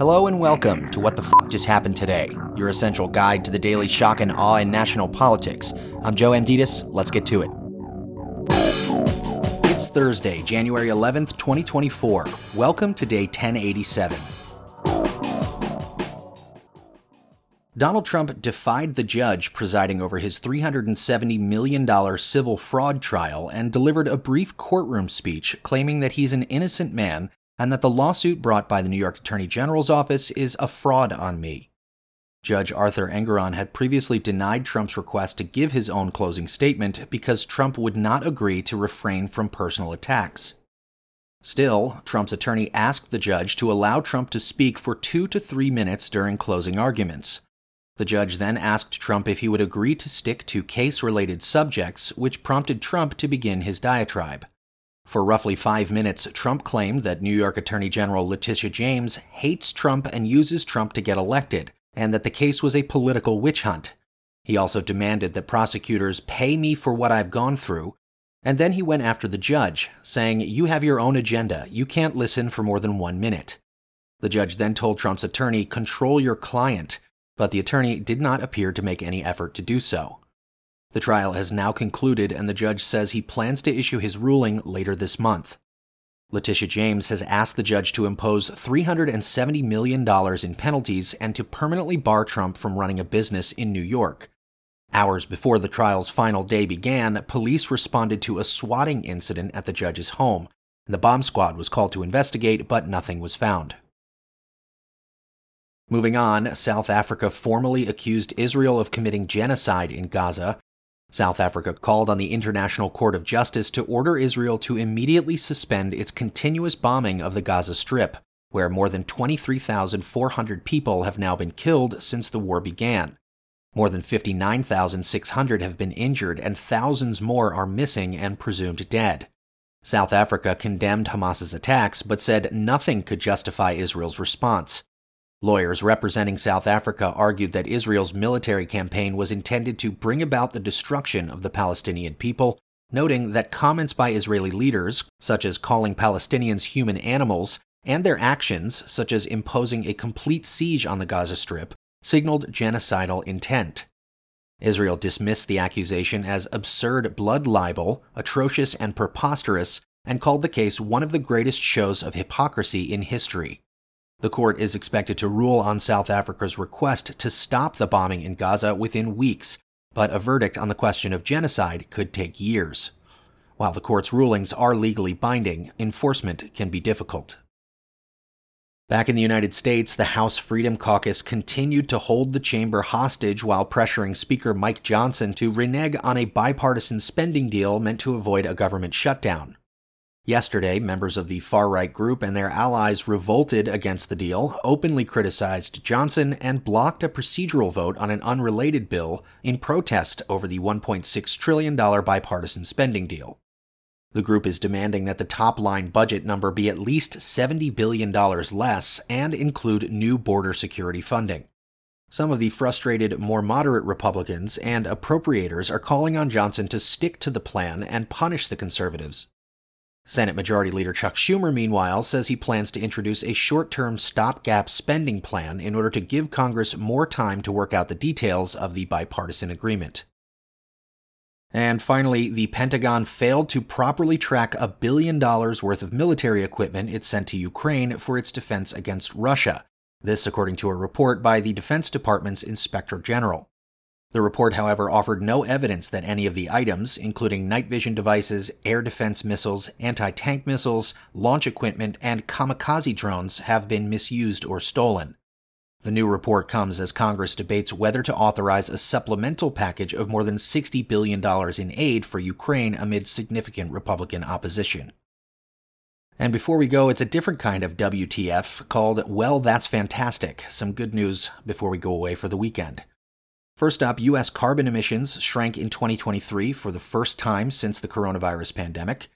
Hello and welcome to What the F Just Happened Today, your essential guide to the daily shock and awe in national politics. I'm Joe Amditis. Let's get to it. It's Thursday, January 11th, 2024. Welcome to day 1087. Donald Trump defied the judge presiding over his $370 million civil fraud trial and delivered a brief courtroom speech claiming that he's an innocent man and that the lawsuit brought by the New York Attorney General's office is a fraud on me. Judge Arthur Engoron had previously denied Trump's request to give his own closing statement because Trump would not agree to refrain from personal attacks. Still, Trump's attorney asked the judge to allow Trump to speak for two to three minutes during closing arguments. The judge then asked Trump if he would agree to stick to case related subjects, which prompted Trump to begin his diatribe. For roughly five minutes, Trump claimed that New York Attorney General Letitia James hates Trump and uses Trump to get elected, and that the case was a political witch hunt. He also demanded that prosecutors pay me for what I've gone through, and then he went after the judge, saying, You have your own agenda. You can't listen for more than one minute. The judge then told Trump's attorney, Control your client but the attorney did not appear to make any effort to do so. The trial has now concluded, and the judge says he plans to issue his ruling later this month. Letitia James has asked the judge to impose $370 million in penalties and to permanently bar Trump from running a business in New York. Hours before the trial's final day began, police responded to a swatting incident at the judge's home. And the bomb squad was called to investigate, but nothing was found. Moving on, South Africa formally accused Israel of committing genocide in Gaza. South Africa called on the International Court of Justice to order Israel to immediately suspend its continuous bombing of the Gaza Strip, where more than 23,400 people have now been killed since the war began. More than 59,600 have been injured, and thousands more are missing and presumed dead. South Africa condemned Hamas's attacks, but said nothing could justify Israel's response. Lawyers representing South Africa argued that Israel's military campaign was intended to bring about the destruction of the Palestinian people, noting that comments by Israeli leaders, such as calling Palestinians human animals, and their actions, such as imposing a complete siege on the Gaza Strip, signaled genocidal intent. Israel dismissed the accusation as absurd blood libel, atrocious and preposterous, and called the case one of the greatest shows of hypocrisy in history. The court is expected to rule on South Africa's request to stop the bombing in Gaza within weeks, but a verdict on the question of genocide could take years. While the court's rulings are legally binding, enforcement can be difficult. Back in the United States, the House Freedom Caucus continued to hold the chamber hostage while pressuring Speaker Mike Johnson to renege on a bipartisan spending deal meant to avoid a government shutdown. Yesterday, members of the far right group and their allies revolted against the deal, openly criticized Johnson, and blocked a procedural vote on an unrelated bill in protest over the $1.6 trillion bipartisan spending deal. The group is demanding that the top line budget number be at least $70 billion less and include new border security funding. Some of the frustrated, more moderate Republicans and appropriators are calling on Johnson to stick to the plan and punish the conservatives. Senate Majority Leader Chuck Schumer, meanwhile, says he plans to introduce a short term stopgap spending plan in order to give Congress more time to work out the details of the bipartisan agreement. And finally, the Pentagon failed to properly track a billion dollars worth of military equipment it sent to Ukraine for its defense against Russia. This, according to a report by the Defense Department's Inspector General. The report, however, offered no evidence that any of the items, including night vision devices, air defense missiles, anti tank missiles, launch equipment, and kamikaze drones, have been misused or stolen. The new report comes as Congress debates whether to authorize a supplemental package of more than $60 billion in aid for Ukraine amid significant Republican opposition. And before we go, it's a different kind of WTF called Well, That's Fantastic. Some good news before we go away for the weekend. First up, U.S. carbon emissions shrank in 2023 for the first time since the coronavirus pandemic.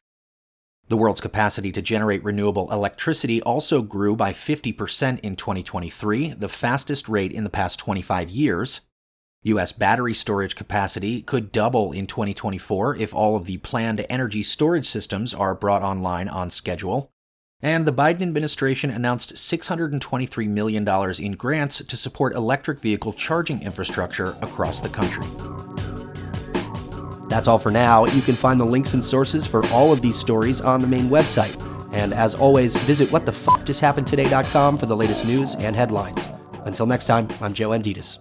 The world's capacity to generate renewable electricity also grew by 50% in 2023, the fastest rate in the past 25 years. U.S. battery storage capacity could double in 2024 if all of the planned energy storage systems are brought online on schedule. And the Biden administration announced $623 million in grants to support electric vehicle charging infrastructure across the country. That's all for now. You can find the links and sources for all of these stories on the main website. And as always, visit whatthefuckjusthappenedtoday.com for the latest news and headlines. Until next time, I'm Joe Amditis.